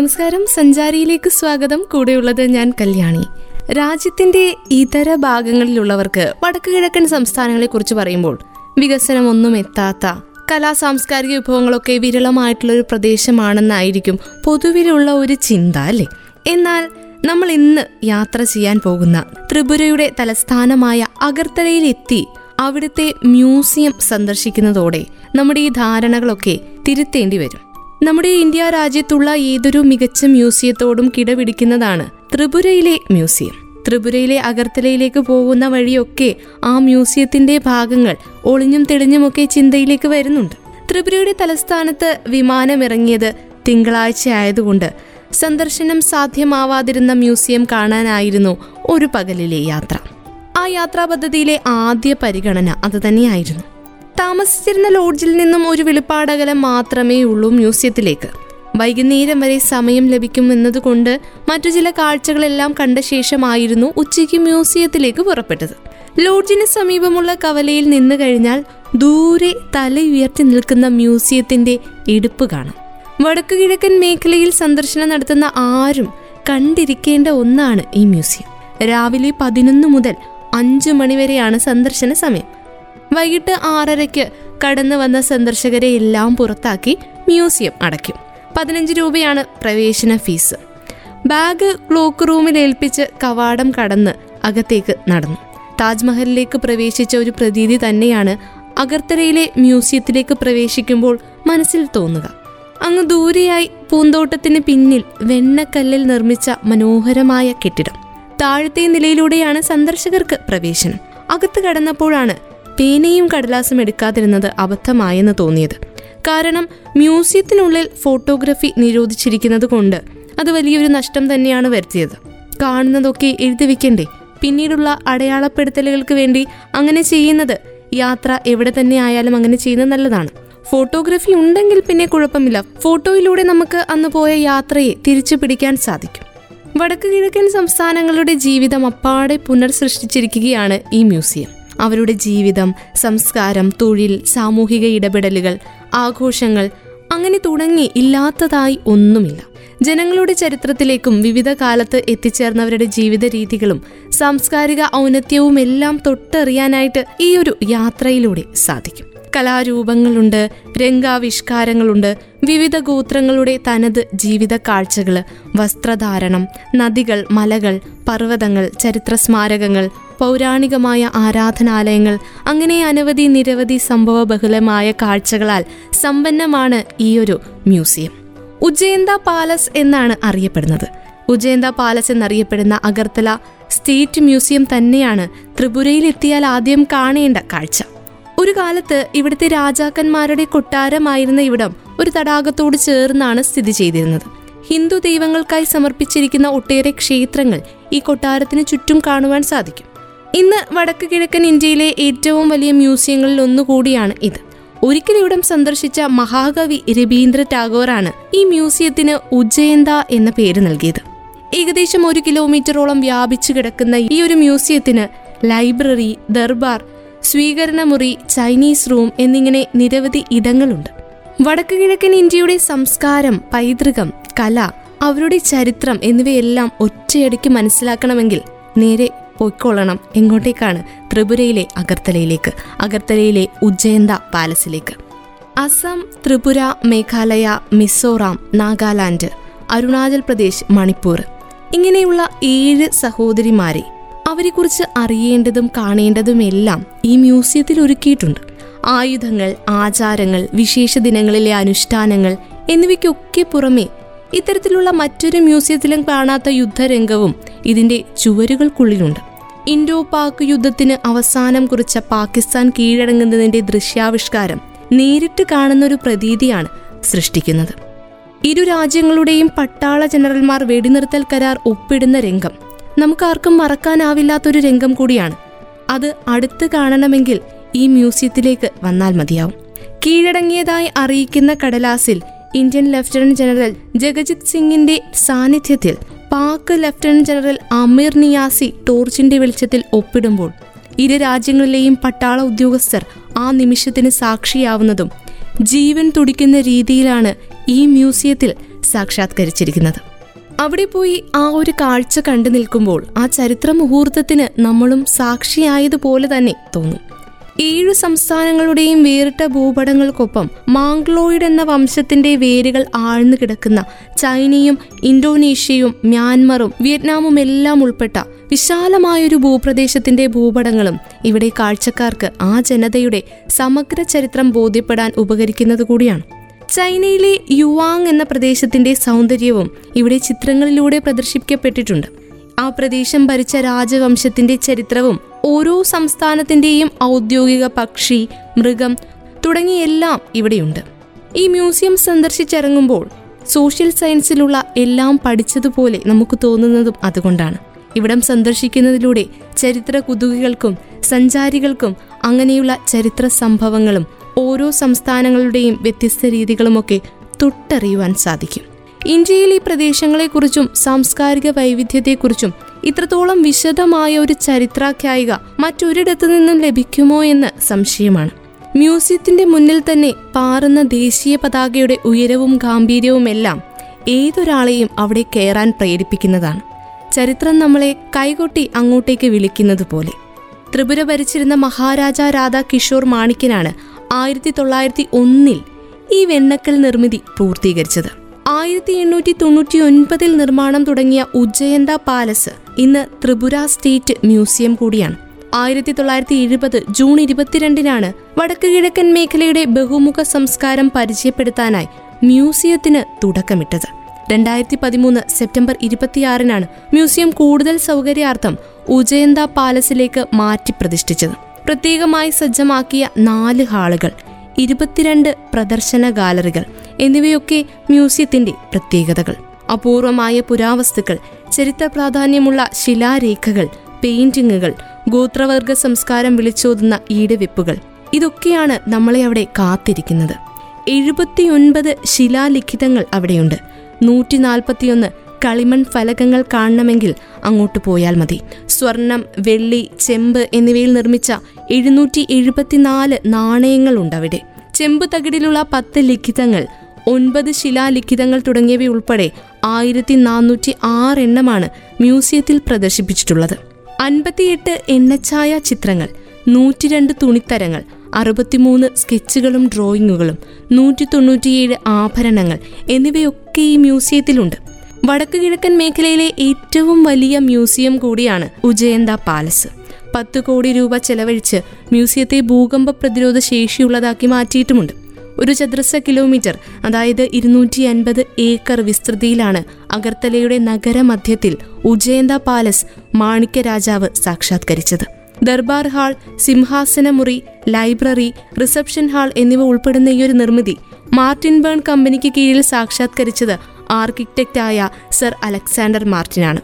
നമസ്കാരം. സഞ്ചാരിയിലേക്ക് സ്വാഗതം. കൂടെയുള്ളത് ഞാൻ കല്യാണി. രാജ്യത്തിന്റെ ഇതര ഭാഗങ്ങളിലുള്ളവർക്ക് വടക്കു കിഴക്കൻ സംസ്ഥാനങ്ങളെ കുറിച്ച് പറയുമ്പോൾ വികസനം ഒന്നും എത്താത്ത കലാ സാംസ്കാരിക വിഭവങ്ങളൊക്കെ വിരളമായിട്ടുള്ള ഒരു പ്രദേശമാണെന്നായിരിക്കും പൊതുവിലുള്ള ഒരു ചിന്ത അല്ലേ? എന്നാൽ നമ്മൾ ഇന്ന് യാത്ര ചെയ്യാൻ പോകുന്ന ത്രിപുരയുടെ തലസ്ഥാനമായ അഗർത്തലയിലെത്തി അവിടുത്തെ മ്യൂസിയം സന്ദർശിക്കുന്നതോടെ നമ്മുടെ ഈ ധാരണകളൊക്കെ തിരുത്തേണ്ടി വരും. നമ്മുടെ ഇന്ത്യ രാജ്യത്തുള്ള ഏതൊരു മികച്ച മ്യൂസിയത്തോടും കിടപിടിക്കുന്നതാണ് ത്രിപുരയിലെ മ്യൂസിയം. ത്രിപുരയിലെ അഗർത്തലയിലേക്ക് പോകുന്ന വഴിയൊക്കെ ആ മ്യൂസിയത്തിന്റെ ഭാഗങ്ങൾ ഒളിഞ്ഞും തെളിഞ്ഞുമൊക്കെ ചിന്തയിലേക്ക് വരുന്നുണ്ട്. ത്രിപുരയുടെ തലസ്ഥാനത്ത് വിമാനമിറങ്ങിയത് തിങ്കളാഴ്ച ആയതുകൊണ്ട് സന്ദർശനം സാധ്യമാവാതിരുന്ന മ്യൂസിയം കാണാനായിരുന്നു ഒരു പകലിലെ യാത്ര. ആ യാത്രാ പദ്ധതിയിലെ ആദ്യ പരിഗണന അത് തന്നെയായിരുന്നു. താമസിച്ചിരുന്ന ലോഡ്ജിൽ നിന്നും ഒരു വെളിപ്പാടകലം മാത്രമേ ഉള്ളൂ മ്യൂസിയത്തിലേക്ക്. വൈകുന്നേരം വരെ സമയം ലഭിക്കും എന്നതുകൊണ്ട് മറ്റു ചില കാഴ്ചകളെല്ലാം കണ്ട ശേഷമായിരുന്നു ഉച്ചയ്ക്ക് മ്യൂസിയത്തിലേക്ക് പുറപ്പെട്ടത്. ലോഡ്ജിന് സമീപമുള്ള കവലയിൽ നിന്ന് കഴിഞ്ഞാൽ ദൂരെ തല ഉയർത്തി നിൽക്കുന്ന മ്യൂസിയത്തിന്റെ ഇടുപ്പ് കാണാം. വടക്കു കിഴക്കൻ മേഖലയിൽ സന്ദർശനം നടത്തുന്ന ആരും കണ്ടിരിക്കേണ്ട ഒന്നാണ് ഈ മ്യൂസിയം. രാവിലെ പതിനൊന്ന് മുതൽ അഞ്ചു മണിവരെയാണ് സന്ദർശന സമയം. വൈകിട്ട് ആറരയ്ക്ക് കടന്നു വന്ന സന്ദർശകരെ എല്ലാം പുറത്താക്കി മ്യൂസിയം അടയ്ക്കും. പതിനഞ്ച് രൂപയാണ് പ്രവേശന ഫീസ്. ബാഗ് ക്ലോക്ക് റൂമിൽ ഏൽപ്പിച്ച് കവാടം കടന്ന് അകത്തേക്ക് നടന്നു. താജ്മഹലിലേക്ക് പ്രവേശിച്ച ഒരു പ്രതീതി തന്നെയാണ് അഗർത്തലയിലെ മ്യൂസിയത്തിലേക്ക് പ്രവേശിക്കുമ്പോൾ മനസ്സിൽ തോന്നുക. അങ്ങ് ദൂരെയായി പൂന്തോട്ടത്തിന് പിന്നിൽ വെണ്ണക്കല്ലിൽ നിർമ്മിച്ച മനോഹരമായ കെട്ടിടം. താഴത്തെ നിലയിലൂടെയാണ് സന്ദർശകർക്ക് പ്രവേശനം. അകത്ത് കടന്നപ്പോഴാണ് പേനയും കടലാസും എടുക്കാതിരുന്നത് അബദ്ധമായെന്ന് തോന്നിയത്. കാരണം മ്യൂസിയത്തിനുള്ളിൽ ഫോട്ടോഗ്രാഫി നിരോധിച്ചിരിക്കുന്നത് കൊണ്ട് അത് വലിയൊരു നഷ്ടം തന്നെയാണ് വരുത്തിയത്. കാണുന്നതൊക്കെ എഴുതി വെക്കണ്ടേ? പിന്നീടുള്ള അടയാളപ്പെടുത്തലുകൾക്ക് വേണ്ടി അങ്ങനെ ചെയ്യുന്നത് യാത്ര എവിടെ തന്നെ ആയാലും അങ്ങനെ ചെയ്യുന്നത് നല്ലതാണ്. ഫോട്ടോഗ്രാഫി ഉണ്ടെങ്കിൽ പിന്നെ കുഴപ്പമില്ല. ഫോട്ടോയിലൂടെ നമുക്ക് അന്ന് പോയ യാത്രയെ തിരിച്ചു പിടിക്കാൻ സാധിക്കും. വടക്ക് കിഴക്കൻ സംസ്ഥാനങ്ങളുടെ ജീവിതം അപ്പാടെ പുനർസൃഷ്ടിച്ചിരിക്കുകയാണ് ഈ മ്യൂസിയം. അവരുടെ ജീവിതം സംസ്കാരം തൊഴിൽ സാമൂഹിക ഇടപെടലുകൾ ആഘോഷങ്ങൾ അങ്ങനെ തുടങ്ങി ഇല്ലാത്തതായി ഒന്നുമില്ല. ജനങ്ങളുടെ ചരിത്രത്തിലേക്കും വിവിധ കാലത്ത് എത്തിച്ചേർന്നവരുടെ ജീവിത രീതികളും സാംസ്കാരിക ഔന്നത്യവും എല്ലാം തൊട്ടറിയാനായിട്ട് ഈ ഒരു യാത്രയിലൂടെ സാധിക്കും. കലാരൂപങ്ങളുണ്ട് രംഗാവിഷ്കാരങ്ങളുണ്ട് വിവിധ ഗോത്രങ്ങളുടെ തനത് ജീവിത കാഴ്ചകൾ വസ്ത്രധാരണം നദികൾ മലകൾ പർവതങ്ങൾ ചരിത്ര സ്മാരകങ്ങൾ പൗരാണികമായ ആരാധനാലയങ്ങൾ അങ്ങനെ അനവധി നിരവധി സംഭവബഹുലമായ കാഴ്ചകളാൽ സമ്പന്നമാണ് ഈയൊരു മ്യൂസിയം. ഉജ്ജയന്ത പാലസ് എന്നാണ് അറിയപ്പെടുന്നത്. ഉജ്ജയന്ത പാലസ് എന്നറിയപ്പെടുന്ന അഗർത്തല സ്റ്റേറ്റ് മ്യൂസിയം തന്നെയാണ് ത്രിപുരയിലെത്തിയാൽ ആദ്യം കാണേണ്ട കാഴ്ച. ഒരു കാലത്ത് ഇവിടുത്തെ രാജാക്കന്മാരുടെ കൊട്ടാരമായിരുന്ന ഇവിടം ഒരു തടാകത്തോട് ചേർന്നാണ് സ്ഥിതി ചെയ്തിരുന്നത്. ഹിന്ദു ദൈവങ്ങൾക്കായി സമർപ്പിച്ചിരിക്കുന്ന ഒട്ടേറെ ക്ഷേത്രങ്ങൾ ഈ കൊട്ടാരത്തിന് ചുറ്റും കാണുവാൻ സാധിക്കും. ഇന്ന് വടക്ക് കിഴക്കൻ ഇന്ത്യയിലെ ഏറ്റവും വലിയ മ്യൂസിയങ്ങളിൽ ഒന്നുകൂടിയാണ് ഇത്. ഒരിക്കൽ ഇവിടം സന്ദർശിച്ച മഹാകവി രവീന്ദ്ര ടാഗോറാണ് ഈ മ്യൂസിയത്തിന് ഉജ്ജയന്ത എന്ന പേര് നൽകിയത്. ഏകദേശം ഒരു കിലോമീറ്ററോളം വ്യാപിച്ചു കിടക്കുന്ന ഈ ഒരു മ്യൂസിയത്തിന് ലൈബ്രറി ദർബാർ സ്വീകരണമുറി ചൈനീസ് റൂം എന്നിങ്ങനെ നിരവധി ഇടങ്ങളുണ്ട്. വടക്കു കിഴക്കൻ ഇന്ത്യയുടെ സംസ്കാരം പൈതൃകം കല അവരുടെ ചരിത്രം എന്നിവയെല്ലാം ഒറ്റയടിക്ക് മനസ്സിലാക്കണമെങ്കിൽ നേരെ പൊയ്ക്കൊള്ളണം എങ്ങോട്ടേക്കാണ് ത്രിപുരയിലെ അഗർത്തലയിലേക്ക് അഗർത്തലയിലെ ഉജ്ജയന്ത പാലസിലേക്ക്. അസം ത്രിപുര മേഘാലയ മിസോറാം നാഗാലാൻഡ് അരുണാചൽ പ്രദേശ് മണിപ്പൂർ. ഇങ്ങനെയുള്ള ഏഴ് സഹോദരിമാരെ അവരെക്കുറിച്ച് അറിയേണ്ടതും കാണേണ്ടതുമെല്ലാം ഈ മ്യൂസിയത്തിൽ ഒരുക്കിയിട്ടുണ്ട്. ആയുധങ്ങൾ ആചാരങ്ങൾ വിശേഷ ദിനങ്ങളിലെ അനുഷ്ഠാനങ്ങൾ എന്നിവയ്ക്കൊക്കെ പുറമെ ഇത്തരത്തിലുള്ള മറ്റൊരു മ്യൂസിയത്തിലും കാണാത്ത യുദ്ധരംഗവും ഇതിന്റെ ചുവരുകൾക്കുള്ളിലുണ്ട്. ഇൻഡോ പാക് യുദ്ധത്തിന് അവസാനം കുറിച്ച പാകിസ്ഥാൻ കീഴടങ്ങുന്നതിന്റെ ദൃശ്യാവിഷ്കാരം നേരിട്ട് കാണുന്ന ഒരു പ്രതീതിയാണ് സൃഷ്ടിക്കുന്നത്. ഇരു രാജ്യങ്ങളുടെയും പട്ടാള ജനറൽമാർ വെടിനിർത്തൽ കരാർ ഒപ്പിടുന്ന രംഗം നമുക്കാർക്കും മറക്കാനാവില്ലാത്തൊരു രംഗം കൂടിയാണ്. അത് അടുത്ത് കാണണമെങ്കിൽ ഈ മ്യൂസിയത്തിലേക്ക് വന്നാൽ മതിയാവും. കീഴടങ്ങിയതായി അറിയിക്കുന്ന കടലാസിൽ ഇന്ത്യൻ ലഫ്റ്റനന്റ് ജനറൽ ജഗജിത് സിംഗിന്റെ സാന്നിധ്യത്തിൽ പാക് ലഫ്റ്റനന്റ് ജനറൽ അമീർ നിയാസി ടോർച്ചിന്റെ വെളിച്ചത്തിൽ ഒപ്പിടുമ്പോൾ ഇരു രാജ്യങ്ങളിലെയും പട്ടാള ഉദ്യോഗസ്ഥർ ആ നിമിഷത്തിന് സാക്ഷിയാവുന്നതും ജീവൻ തുടിക്കുന്ന രീതിയിലാണ് ഈ മ്യൂസിയത്തിൽ സാക്ഷാത്കരിച്ചിരിക്കുന്നത്. അവിടെ പോയി ആ ഒരു കാഴ്ച കണ്ടു നിൽക്കുമ്പോൾ ആ ചരിത്ര മുഹൂർത്തത്തിന് നമ്മളും സാക്ഷിയായതുപോലെ തന്നെ തോന്നും. ഏഴു സംസ്ഥാനങ്ങളുടെയും വേറിട്ട ഭൂപടങ്ങൾക്കൊപ്പം മാംഗ്ലോയിഡ് എന്ന വംശത്തിന്റെ വേരുകൾ ആഴ്ന്നു കിടക്കുന്ന ചൈനയും ഇന്തോനേഷ്യയും മ്യാൻമറും വിയറ്റ്നാമും എല്ലാം ഉൾപ്പെട്ട വിശാലമായൊരു ഭൂപ്രദേശത്തിന്റെ ഭൂപടങ്ങളും ഇവിടെ കാഴ്ചക്കാർക്ക് ആ ജനതയുടെ സമഗ്ര ചരിത്രം ബോധ്യപ്പെടാൻ ഉപകരിക്കുന്നത് കൂടിയാണ് ചൈനയിലെ യുവാങ് എന്ന പ്രദേശത്തിന്റെ സൗന്ദര്യവും ഇവിടെ ചിത്രങ്ങളിലൂടെ പ്രദർശിപ്പിക്കപ്പെട്ടിട്ടുണ്ട്. ആ പ്രദേശം ഭരിച്ച രാജവംശത്തിന്റെ ചരിത്രവും ഓരോ സംസ്ഥാനത്തിന്റെയും ഔദ്യോഗിക പക്ഷി മൃഗം തുടങ്ങിയെല്ലാം ഇവിടെയുണ്ട്. ഈ മ്യൂസിയം സന്ദർശിച്ചിറങ്ങുമ്പോൾ സോഷ്യൽ സയൻസിലുള്ള എല്ലാം പഠിച്ചതുപോലെ നമുക്ക് തോന്നുന്നതും അതുകൊണ്ടാണ്. ഇവിടം സന്ദർശിക്കുന്നതിലൂടെ ചരിത്ര കുതുകികൾക്കും സഞ്ചാരികൾക്കും അങ്ങനെയുള്ള ചരിത്ര സംഭവങ്ങളും ഓരോ സംസ്ഥാനങ്ങളുടെയും വ്യത്യസ്ത രീതികളുമൊക്കെ തൊട്ടറിയുവാൻ സാധിക്കും. ഇന്ത്യയിൽ ഈ പ്രദേശങ്ങളെക്കുറിച്ചും സാംസ്കാരിക വൈവിധ്യത്തെക്കുറിച്ചും ഇത്രത്തോളം വിശദമായ ഒരു ചരിത്രാഖ്യായിക മറ്റൊരിടത്തു നിന്നും ലഭിക്കുമോ എന്ന് സംശയമാണ്. മ്യൂസിയത്തിന്റെ മുന്നിൽ തന്നെ പാറുന്ന ദേശീയ പതാകയുടെ ഉയരവും ഗാംഭീര്യവുമെല്ലാം ഏതൊരാളെയും അവിടെ കയറാൻ പ്രേരിപ്പിക്കുന്നതാണ്. ചരിത്രം നമ്മളെ കൈകൊട്ടി അങ്ങോട്ടേക്ക് വിളിക്കുന്നത് പോലെ ത്രിപുര ഭരിച്ചിരുന്ന മഹാരാജ രാധാ കിഷോർ മാണിക്കനാണ് ആയിരത്തി തൊള്ളായിരത്തി ഒന്നിൽ ഈ വെണ്ണക്കൽ നിർമ്മിതി പൂർത്തീകരിച്ചത്. ആയിരത്തി എണ്ണൂറ്റി തൊണ്ണൂറ്റി ഒൻപതിൽ നിർമ്മാണം തുടങ്ങിയ ഉജ്ജയന്ത പാലസ് ഇന്ന് ത്രിപുര സ്റ്റേറ്റ് മ്യൂസിയം കൂടിയാണ്. ആയിരത്തി തൊള്ളായിരത്തി എഴുപത് ജൂൺ ഇരുപത്തിരണ്ടിനാണ് വടക്ക് കിഴക്കൻ മേഖലയുടെ ബഹുമുഖ സംസ്കാരം പരിചയപ്പെടുത്താനായി മ്യൂസിയത്തിന് തുടക്കമിട്ടത്. രണ്ടായിരത്തി പതിമൂന്ന് സെപ്റ്റംബർ ഇരുപത്തിയാറിനാണ് മ്യൂസിയം കൂടുതൽ സൗകര്യാർത്ഥം ഉജയന്ത പാലസിലേക്ക് മാറ്റി പ്രതിഷ്ഠിച്ചത് പ്രത്യേകമായി സജ്ജമാക്കിയ നാല് ഹാളുകൾ ഇരുപത്തിരണ്ട് പ്രദർശന ഗാലറികൾ എന്നിവയൊക്കെ മ്യൂസിയത്തിന്റെ പ്രത്യേകതകൾ. അപൂർവമായ പുരാവസ്തുക്കൾ ചരിത്ര പ്രാധാന്യമുള്ള ശിലാരേഖകൾ പെയിന്റിങ്ങുകൾ ഗോത്രവർഗ സംസ്കാരം വിളിച്ചോതുന്ന ഈടുവെപ്പുകൾ. ഇതൊക്കെയാണ് നമ്മളെ അവിടെ കാത്തിരിക്കുന്നത്. എഴുപത്തിയൊൻപത് ശിലാലിഖിതങ്ങൾ അവിടെയുണ്ട്. നൂറ്റി നാൽപ്പത്തിയൊന്ന് കളിമൺ ഫലകങ്ങൾ കാണണമെങ്കിൽ അങ്ങോട്ട് പോയാൽ മതി. സ്വർണം വെള്ളി ചെമ്പ് എന്നിവയിൽ നിർമ്മിച്ച എഴുന്നൂറ്റി എഴുപത്തിനാല് നാണയങ്ങളുണ്ട് അവിടെ ചെമ്പ് തകിടിലുള്ള പത്ത് ലിഖിതങ്ങൾ ഒൻപത് ശിലാലിഖിതങ്ങൾ തുടങ്ങിയവയുൾപ്പെടെ ആയിരത്തി നാനൂറ്റി ആറ് എണ്ണമാണ് മ്യൂസിയത്തിൽ പ്രദർശിപ്പിച്ചിട്ടുള്ളത്. അൻപത്തിയെട്ട് എണ്ണച്ചായ ചിത്രങ്ങൾ നൂറ്റിരണ്ട് തുണിത്തരങ്ങൾ അറുപത്തിമൂന്ന് സ്കെച്ചുകളും ഡ്രോയിങ്ങുകളും നൂറ്റി തൊണ്ണൂറ്റിയേഴ് ആഭരണങ്ങൾ എന്നിവയൊക്കെ ഈ മ്യൂസിയത്തിലുണ്ട്. വടക്കു കിഴക്കൻ മേഖലയിലെ ഏറ്റവും വലിയ മ്യൂസിയം കൂടിയാണ് ഉജയന്ത പാലസ്. പത്ത് കോടി രൂപ ചെലവഴിച്ച് മ്യൂസിയത്തെ ഭൂകമ്പ പ്രതിരോധ ശേഷിയുള്ളതാക്കി മാറ്റിയിട്ടുമുണ്ട്. ഒരു ചതുരശ്ര കിലോമീറ്റർ അതായത് ഇരുന്നൂറ്റി അൻപത് ഏക്കർ വിസ്തൃതിയിലാണ് അഗർത്തലയുടെ നഗരമധ്യത്തിൽ ഉജയന്ത പാലസ് മാണിക്യ രാജാവ് സാക്ഷാത്കരിച്ചത്. ദർബാർ ഹാൾ സിംഹാസനമുറി ലൈബ്രറി റിസപ്ഷൻ ഹാൾ എന്നിവ ഉൾപ്പെടുന്ന ഈ ഒരു നിർമ്മിതി മാർട്ടിൻ ബേൺ കമ്പനിക്ക് കീഴിൽ സാക്ഷാത്കരിച്ചത് ആർക്കിടെക്റ്റായ സർ അലക്സാണ്ടർ മാർട്ടിനാണ്.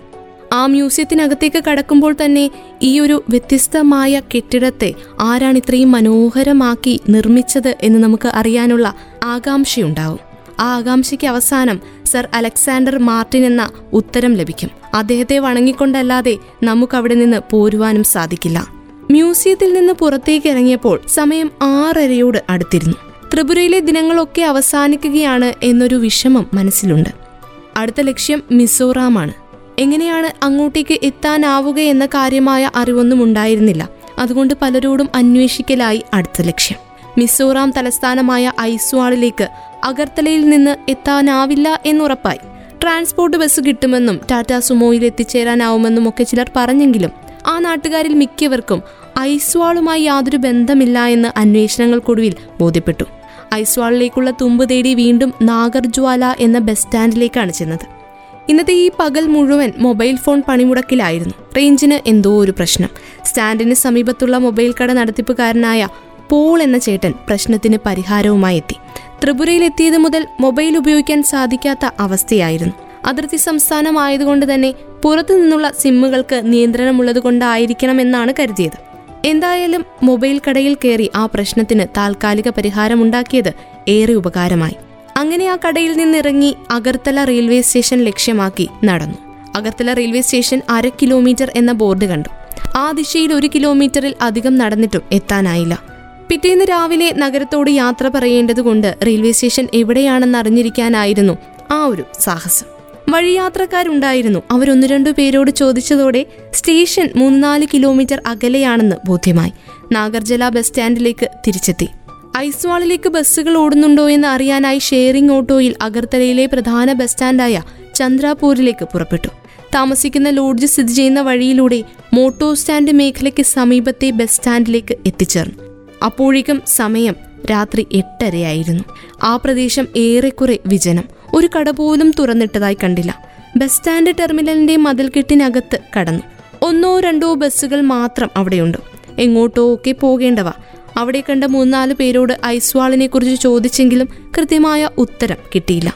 ആ മ്യൂസിയത്തിനകത്തേക്ക് കടക്കുമ്പോൾ തന്നെ ഈ ഒരു വ്യത്യസ്തമായ കെട്ടിടത്തെ ആരാണ് ഇത്രയും മനോഹരമാക്കി നിർമ്മിച്ചത് എന്ന് നമുക്ക് അറിയാനുള്ള ആകാംക്ഷയുണ്ടാവും. ആ ആകാംക്ഷയ്ക്ക് അവസാനം സർ അലക്സാണ്ടർ മാർട്ടിൻ എന്ന ഉത്തരം ലഭിക്കും. അദ്ദേഹത്തെ വണങ്ങിക്കൊണ്ടല്ലാതെ നമുക്ക് അവിടെ നിന്ന് പോരുവാനും സാധിക്കില്ല. മ്യൂസിയത്തിൽ നിന്ന് പുറത്തേക്ക് ഇറങ്ങിയപ്പോൾ സമയം ആറരയോട് അടുത്തിരുന്നു. ത്രിപുരയിലെ ദിനങ്ങളൊക്കെ അവസാനിക്കുകയാണ് എന്നൊരു വിഷമം മനസ്സിലുണ്ട്. അടുത്ത ലക്ഷ്യം മിസോറാമാണ്. എങ്ങനെയാണ് അങ്ങോട്ടേക്ക് എത്താനാവുക എന്ന കാര്യമായ അറിവൊന്നും ഉണ്ടായിരുന്നില്ല. അതുകൊണ്ട് പലരോടും അന്വേഷിക്കലായി അടുത്ത ലക്ഷ്യം. മിസോറാം തലസ്ഥാനമായ ഐസ്വാളിലേക്ക് അഗർത്തലയിൽ നിന്ന് എത്താനാവില്ല എന്നുറപ്പായി. ട്രാൻസ്പോർട്ട് ബസ് കിട്ടുമെന്നും ടാറ്റ സുമോയിൽ എത്തിച്ചേരാനാവുമെന്നും ഒക്കെ ചിലർ പറഞ്ഞെങ്കിലും ആ നാട്ടുകാരിൽ മിക്കവർക്കും ഐസ്വാളുമായി യാതൊരു ബന്ധമില്ല എന്ന് അന്വേഷണങ്ങൾക്കൊടുവിൽ ബോധ്യപ്പെട്ടു. ഐസ്വാളിലേക്കുള്ള തുമ്പ് തേടി വീണ്ടും നാഗർജ്വാല എന്ന ബസ് സ്റ്റാൻഡിലേക്കാണ് ചെന്നത്. ഇന്നത്തെ ഈ പകൽ മുഴുവൻ മൊബൈൽ ഫോൺ പണിമുടക്കിലായിരുന്നു. റേഞ്ചിന് എന്തോ ഒരു പ്രശ്നം. സ്റ്റാൻഡിന് സമീപത്തുള്ള മൊബൈൽ കട നടത്തിപ്പുകാരനായ പോൾ എന്ന ചേട്ടൻ പ്രശ്നത്തിന് പരിഹാരവുമായി എത്തി ത്രിപുരയിൽ എത്തിയത് മുതൽ മൊബൈൽ ഉപയോഗിക്കാൻ സാധിക്കാത്ത അവസ്ഥയായിരുന്നു. അതിർത്തി സംസ്ഥാനമായതുകൊണ്ട് തന്നെ പുറത്തു നിന്നുള്ള സിമ്മുകൾക്ക് നിയന്ത്രണമുള്ളത് കൊണ്ടായിരിക്കണമെന്നാണ് കരുതിയത്. എന്തായാലും മൊബൈൽ കടയിൽ കയറി ആ പ്രശ്നത്തിന് താൽക്കാലിക പരിഹാരമുണ്ടാക്കിയത് ഏറെ ഉപകാരമായി. അങ്ങനെ ആ കടയിൽ നിന്നിറങ്ങി അഗർത്തല റെയിൽവേ സ്റ്റേഷൻ ലക്ഷ്യമാക്കി നടന്നു. അഗർത്തല റെയിൽവേ സ്റ്റേഷൻ അര കിലോമീറ്റർ എന്ന ബോർഡ് കണ്ടു. ആ ദിശയിൽ ഒരു കിലോമീറ്ററിൽ അധികം നടന്നിട്ടും എത്താനായില്ല. പിറ്റേന്ന് രാവിലെ നഗരത്തോട് യാത്ര പറയേണ്ടതുകൊണ്ട് റെയിൽവേ സ്റ്റേഷൻ എവിടെയാണെന്ന് അറിഞ്ഞിരിക്കാനായിരുന്നു ആ ഒരു സാഹസം. വഴിയാത്രക്കാരുണ്ടായിരുന്നു. അവരൊന്ന് രണ്ടു പേരോട് ചോദിച്ചതോടെ സ്റ്റേഷൻ മൂന്ന് നാല് കിലോമീറ്റർ അകലെയാണെന്ന് ബോധ്യമായി. നാഗർജല ബസ് സ്റ്റാൻഡിലേക്ക് തിരിച്ചെത്തി. ഐസ്വാളിലേക്ക് ബസ്സുകൾ ഓടുന്നുണ്ടോ എന്ന് അറിയാനായി ഷെയറിംഗ് ഓട്ടോയിൽ അഗർത്തലയിലെ പ്രധാന ബസ് സ്റ്റാൻഡായ ചന്ദ്രാപൂരിലേക്ക് പുറപ്പെട്ടു. താമസിക്കുന്ന ലോഡ്ജ് സ്ഥിതി ചെയ്യുന്ന വഴിയിലൂടെ മോട്ടോ സ്റ്റാൻഡ് മേഖലയ്ക്ക് സമീപത്തെ ബസ് സ്റ്റാൻഡിലേക്ക് എത്തിച്ചേർന്നു. അപ്പോഴേക്കും സമയം രാത്രി എട്ടരയായിരുന്നു. ആ പ്രദേശം ഏറെക്കുറെ വിജനം. ഒരു കട പോലും തുറന്നിട്ടതായി കണ്ടില്ല. ബസ് സ്റ്റാൻഡ് ടെർമിനലിന്റെ മതിൽക്കെട്ടിനകത്ത് കടന്നു. ഒന്നോ രണ്ടോ ബസ്സുകൾ മാത്രം അവിടെയുണ്ട്. എങ്ങോട്ടോ ഒക്കെ പോകേണ്ടവ. അവിടെ കണ്ട മൂന്നാൽ പേരോട് ഐസ്വാളിനെ കുറിച്ച് ചോദിച്ചെങ്കിലും കൃത്യമായ ഉത്തരം കിട്ടിയില്ല.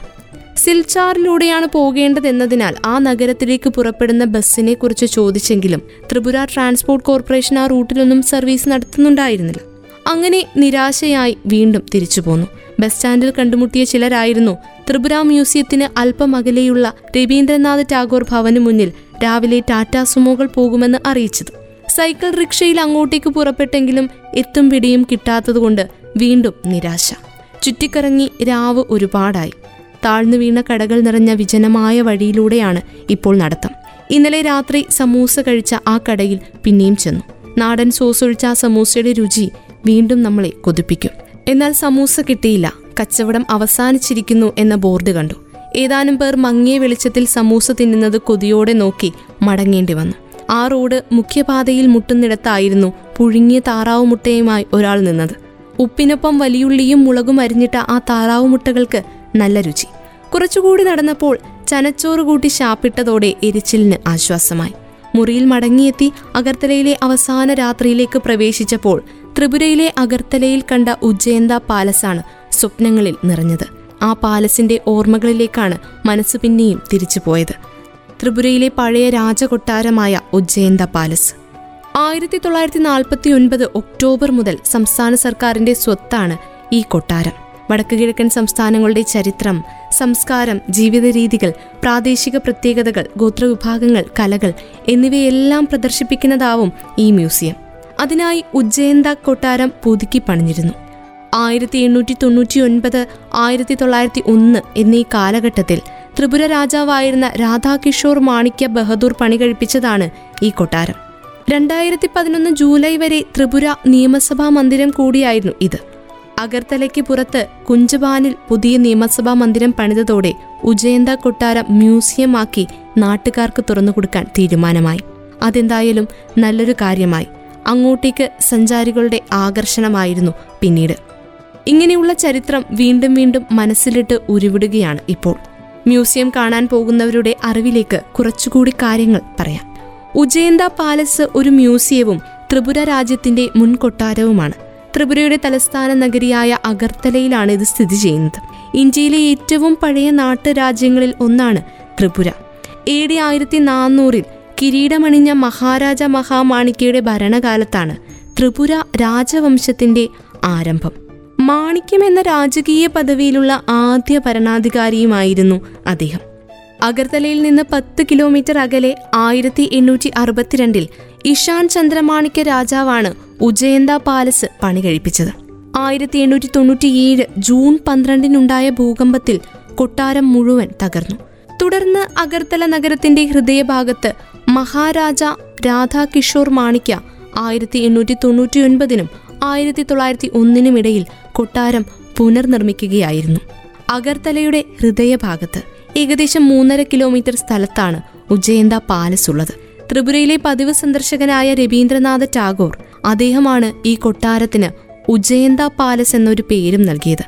സിൽച്ചാറിലൂടെയാണ് പോകേണ്ടതെന്നതിനാൽ ആ നഗരത്തിലേക്ക് പുറപ്പെടുന്ന ബസ്സിനെ കുറിച്ച് ചോദിച്ചെങ്കിലും ത്രിപുര ട്രാൻസ്പോർട്ട് കോർപ്പറേഷൻ ആ റൂട്ടിലൊന്നും സർവീസ് നടത്തുന്നുണ്ടായിരുന്നില്ല. അങ്ങനെ നിരാശയായി വീണ്ടും തിരിച്ചു പോന്നു ബസ് സ്റ്റാൻഡിൽ കണ്ടുമുട്ടിയ ചിലരായിരുന്നു ത്രിപുര മ്യൂസിയത്തിന് അല്പം അകലെയുള്ള രവീന്ദ്രനാഥ് ടാഗോർ ഭവന് മുന്നിൽ രാവിലെ ടാറ്റ സുമോകൾ പോകുമെന്ന് അറിയിച്ചത്. സൈക്കിൾ റിക്ഷയിൽ അങ്ങോട്ടേക്ക് പുറപ്പെട്ടെങ്കിലും എത്തും പിടിയും കിട്ടാത്തതുകൊണ്ട് വീണ്ടും നിരാശ. ചുറ്റിക്കറങ്ങി രാവ് ഒരുപാടായി. താഴ്ന്നു വീണ കടകൾ നിറഞ്ഞ വിജനമായ വഴിയിലൂടെയാണ് ഇപ്പോൾ നടത്തം. ഇന്നലെ രാത്രി സമൂസ കഴിച്ച ആ കടയിൽ പിന്നെയും ചെന്നു. നാടൻ സോസ് ഒഴിച്ച ആ സമൂസയുടെ രുചി വീണ്ടും നമ്മളെ കൊതിപ്പിക്കും. എന്നാൽ സമൂസ കിട്ടിയില്ല. കച്ചവടം അവസാനിച്ചിരിക്കുന്നു എന്ന ബോർഡ് കണ്ടു. ഏതാനും പേർ മങ്ങിയ വെളിച്ചത്തിൽ സമൂസ തിന്നുന്നത് കൊതിയോടെ നോക്കി മടങ്ങേണ്ടി വന്നു. ആ റോഡ് മുഖ്യപാതയിൽ മുട്ടുന്നിടത്തായിരുന്നു പുഴുങ്ങിയ താറാവ് മുട്ടയുമായി ഒരാൾ നിന്നത്. ഉപ്പിനൊപ്പം വലിയുള്ളിയും മുളകും അരിഞ്ഞിട്ട ആ താറാവ് മുട്ടകൾക്ക് നല്ല രുചി. കുറച്ചുകൂടി നടന്നപ്പോൾ ചനച്ചോറ് കൂട്ടി ശാപ്പിട്ടതോടെ എരിച്ചിലിന് ആശ്വാസമായി. മുറിയിൽ മടങ്ങിയെത്തി അഗർത്തലയിലെ അവസാന രാത്രിയിലേക്ക് പ്രവേശിച്ചപ്പോൾ ത്രിപുരയിലെ അഗർത്തലയിൽ കണ്ട ഉജ്ജയന്ത പാലസാണ് സ്വപ്നങ്ങളിൽ നിറഞ്ഞത്. ആ പാലസിന്റെ ഓർമ്മകളിലേക്കാണ് മനസ്സ് പിന്നെയും തിരിച്ചുപോയത്. ത്രിപുരയിലെ പഴയ രാജകൊട്ടാരമായ ഉജ്ജയന്ത പാലസ്. ആയിരത്തി തൊള്ളായിരത്തി നാൽപ്പത്തി ഒൻപത് ഒക്ടോബർ മുതൽ സംസ്ഥാന സർക്കാരിന്റെ സ്വത്താണ് ഈ കൊട്ടാരം. വടക്കു കിഴക്കൻ സംസ്ഥാനങ്ങളുടെ ചരിത്രം സംസ്കാരം ജീവിത രീതികൾ പ്രാദേശിക പ്രത്യേകതകൾ ഗോത്രവിഭാഗങ്ങൾ കലകൾ എന്നിവയെല്ലാം പ്രദർശിപ്പിക്കുന്നതാവും ഈ മ്യൂസിയം. അതിനായി ഉജ്ജയന്ത കൊട്ടാരം പുതുക്കി പണിഞ്ഞിരുന്നു. ആയിരത്തി എണ്ണൂറ്റി തൊണ്ണൂറ്റി ഒൻപത് ആയിരത്തി തൊള്ളായിരത്തി ഒന്ന് എന്നീ കാലഘട്ടത്തിൽ ത്രിപുര രാജാവായിരുന്ന രാധാകിഷോർ മാണിക്യ ബഹദൂർ പണി കഴിപ്പിച്ചതാണ് ഈ കൊട്ടാരം. രണ്ടായിരത്തി പതിനൊന്ന് ജൂലൈ വരെ ത്രിപുര നിയമസഭാ മന്ദിരം കൂടിയായിരുന്നു ഇത്. അഗർത്തലയ്ക്ക് പുറത്ത് കുഞ്ചബാനിൽ പുതിയ നിയമസഭാ മന്ദിരം പണിതതോടെ ഉജയന്ത കൊട്ടാരം മ്യൂസിയമാക്കി നാട്ടുകാർക്ക് തുറന്നുകൊടുക്കാൻ തീരുമാനമായി. അതെന്തായാലും നല്ലൊരു കാര്യമായി. അങ്ങോട്ടേക്ക് സഞ്ചാരികളുടെ ആകർഷണമായിരുന്നു പിന്നീട്. ഇങ്ങനെയുള്ള ചരിത്രം വീണ്ടും വീണ്ടും മനസ്സിലിട്ട് ഉരുവിടുകയാണ് ഇപ്പോൾ. മ്യൂസിയം കാണാൻ പോകുന്നവരുടെ അറിവിലേക്ക് കുറച്ചുകൂടി കാര്യങ്ങൾ പറയാം. ഉജയന്ത പാലസ് ഒരു മ്യൂസിയവും ത്രിപുര രാജ്യത്തിന്റെ മുൻകൊട്ടാരവുമാണ്. ത്രിപുരയുടെ തലസ്ഥാന നഗരിയായ അഗർത്തലയിലാണ് ഇത് സ്ഥിതി ചെയ്യുന്നത്. ഇന്ത്യയിലെ ഏറ്റവും പഴയ നാട്ടുരാജ്യങ്ങളിൽ ഒന്നാണ് ത്രിപുര. എ ആയിരത്തി നാനൂറിൽ കിരീടമണിഞ്ഞ മഹാരാജ മഹാമാണിക്യയുടെ ഭരണകാലത്താണ് ത്രിപുര രാജവംശത്തിന്റെ ആരംഭം. മാണിക്യം എന്ന രാജകീയ പദവിയിലുള്ള ആദ്യ ഭരണാധികാരിയുമായിരുന്നു അദ്ദേഹം. അഗർത്തലയിൽ നിന്ന് പത്ത് കിലോമീറ്റർ അകലെ ആയിരത്തി എണ്ണൂറ്റി അറുപത്തിരണ്ടിൽ ഇഷാൻ ചന്ദ്രമാണിക്യ രാജാവാണ് ഉജയന്ത പാലസ് പണി കഴിപ്പിച്ചത്. ആയിരത്തി എണ്ണൂറ്റി തൊണ്ണൂറ്റിയേഴ് ജൂൺ പന്ത്രണ്ടിനുണ്ടായ ഭൂകമ്പത്തിൽ കൊട്ടാരം മുഴുവൻ തകർന്നു. തുടർന്ന് അഗർത്തല നഗരത്തിന്റെ ഹൃദയഭാഗത്ത് മഹാരാജ രാധാകിഷോർ മാണിക്യ ആയിരത്തി എണ്ണൂറ്റി തൊണ്ണൂറ്റി ഒൻപതിനും ആയിരത്തി തൊള്ളായിരത്തി ഒന്നിനും ഇടയിൽ കൊട്ടാരം പുനർനിർമ്മിക്കുകയായിരുന്നു. അഗർത്തലയുടെ ഹൃദയഭാഗത്ത് ഏകദേശം മൂന്നര കിലോമീറ്റർ സ്ഥലത്താണ് ഉജ്ജയന്ത പാലസ് ഉള്ളത്. ത്രിപുരയിലെ പതിവ് സന്ദർശകനായ രവീന്ദ്രനാഥ ടാഗോർ അദ്ദേഹമാണ് ഈ കൊട്ടാരത്തിന് ഉജ്ജയന്ത പാലസ് എന്നൊരു പേരും നൽകിയത്.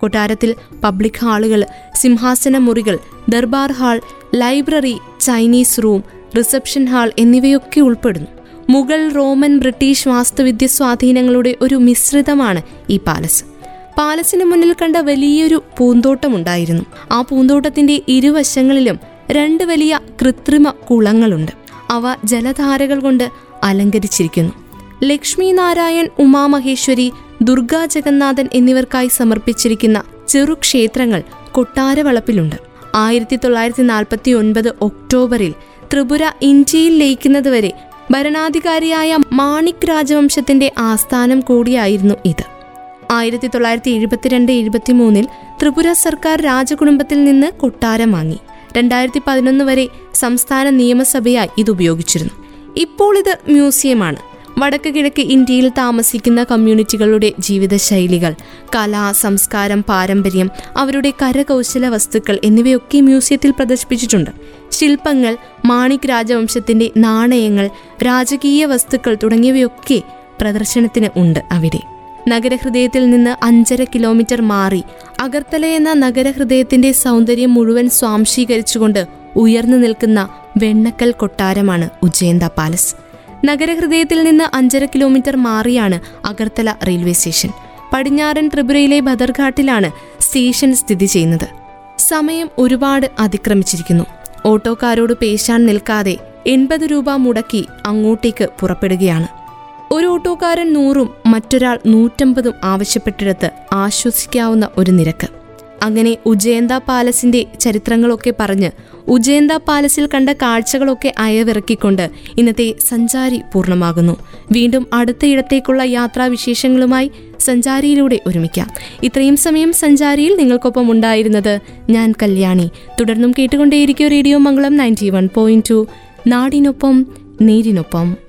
കൊട്ടാരത്തിൽ പബ്ലിക് ഹാളുകൾ സിംഹാസന മുറികൾ durbar hall library Chinese room reception hall എന്നിവയൊക്കെ ഉൾപ്പെടുന്നു. മുഗൾ റോമൻ ബ്രിട്ടീഷ് വാസ്തുവിദ്യ സ്വാധീനങ്ങളുടെ ഒരു മിശ്രിതമാണ് ഈ പാലസ്. പാലസിന് മുന്നിൽ കണ്ട വലിയൊരു പൂന്തോട്ടമുണ്ടായിരുന്നു. ആ പൂന്തോട്ടത്തിന്റെ ഇരുവശങ്ങളിലും രണ്ട് വലിയ കൃത്രിമ കുളങ്ങളുണ്ട്. അവ ജലധാരകൾ കൊണ്ട് അലങ്കരിച്ചിരിക്കുന്നു. ലക്ഷ്മി നാരായൺ ഉമാമഹേശ്വരി ദുർഗാ ജഗന്നാഥൻ എന്നിവർക്കായി സമർപ്പിച്ചിരിക്കുന്ന ചെറു ക്ഷേത്രങ്ങൾ കൊട്ടാരവളപ്പിലുണ്ട്. ആയിരത്തി തൊള്ളായിരത്തി നാൽപ്പത്തി ഒൻപത് ഒക്ടോബറിൽ ത്രിപുര ഇന്ത്യയിൽ ലയിക്കുന്നതുവരെ ഭരണാധികാരിയായ മാണിക് രാജവംശത്തിന്റെ ആസ്ഥാനം കൂടിയായിരുന്നു ഇത്. ആയിരത്തി തൊള്ളായിരത്തി എഴുപത്തിരണ്ട് എഴുപത്തിമൂന്നിൽ ത്രിപുര സർക്കാർ രാജകുടുംബത്തിൽ നിന്ന് കൊട്ടാരം വാങ്ങി. രണ്ടായിരത്തി പതിനൊന്ന് വരെ സംസ്ഥാന നിയമസഭയായി ഇത് ഉപയോഗിച്ചിരുന്നു. ഇപ്പോൾ ഇത് മ്യൂസിയമാണ്. വടക്ക് കിഴക്ക് ഇന്ത്യയിൽ താമസിക്കുന്ന കമ്മ്യൂണിറ്റികളുടെ ജീവിതശൈലികൾ കല സംസ്കാരം പാരമ്പര്യം അവരുടെ കരകൗശല വസ്തുക്കൾ എന്നിവയൊക്കെ മ്യൂസിയത്തിൽ പ്രദർശിപ്പിച്ചിട്ടുണ്ട്. ശില്പങ്ങൾ മാണിക് രാജവംശത്തിന്റെ നാണയങ്ങൾ രാജകീയ വസ്തുക്കൾ തുടങ്ങിയവയൊക്കെ പ്രദർശനത്തിന് ഉണ്ട് അവിടെ. നഗരഹൃദയത്തിൽ നിന്ന് അഞ്ചര കിലോമീറ്റർ മാറി അഗർത്തല എന്ന നഗരഹൃദയത്തിന്റെ സൗന്ദര്യം മുഴുവൻ സ്വാംശീകരിച്ചുകൊണ്ട് ഉയർന്നു നിൽക്കുന്ന വെണ്ണക്കൽ കൊട്ടാരമാണ് ഉജ്ജയന്ത പാലസ്. നഗരഹൃദയത്തിൽ നിന്ന് അഞ്ചര കിലോമീറ്റർ മാറിയാണ് അഗർത്തല റെയിൽവേ സ്റ്റേഷൻ. പടിഞ്ഞാറൻ ത്രിപുരയിലെ ബദർഘാട്ടിലാണ് സ്റ്റേഷൻ സ്ഥിതി ചെയ്യുന്നത്. സമയം ഒരുപാട് അതിക്രമിച്ചിരിക്കുന്നു. ഓട്ടോക്കാരോട് പേശാൻ നിൽക്കാതെ എൺപത് രൂപ മുടക്കി അങ്ങോട്ടേക്ക് പുറപ്പെടുകയാണ്. ഒരു ഓട്ടോക്കാരൻ നൂറും മറ്റൊരാൾ നൂറ്റമ്പതും ആവശ്യപ്പെട്ടിടത്ത് ആശ്വസിക്കാവുന്ന ഒരു നിരക്ക്. അങ്ങനെ ഉജയന്ത പാലസിന്റെ ചരിത്രങ്ങളൊക്കെ പറഞ്ഞ് ഉജയന്ത പാലസിൽ കണ്ട കാഴ്ചകളൊക്കെ അയവിറക്കിക്കൊണ്ട് ഇന്നത്തെ സഞ്ചാരി പൂർണമാകുന്നു. വീണ്ടും അടുത്തയിടത്തേക്കുള്ള യാത്രാവിശേഷങ്ങളുമായി സഞ്ചാരിയിലൂടെ ഒരുമിക്കാം. ഇത്രയും സമയം സഞ്ചാരിയിൽ നിങ്ങൾക്കൊപ്പം ഉണ്ടായിരുന്നത് ഞാൻ കല്യാണി. തുടർന്നും കേട്ടുകൊണ്ടേയിരിക്കും radio Mangalam ninety one point two. നാടിനൊപ്പം നേരിനൊപ്പം.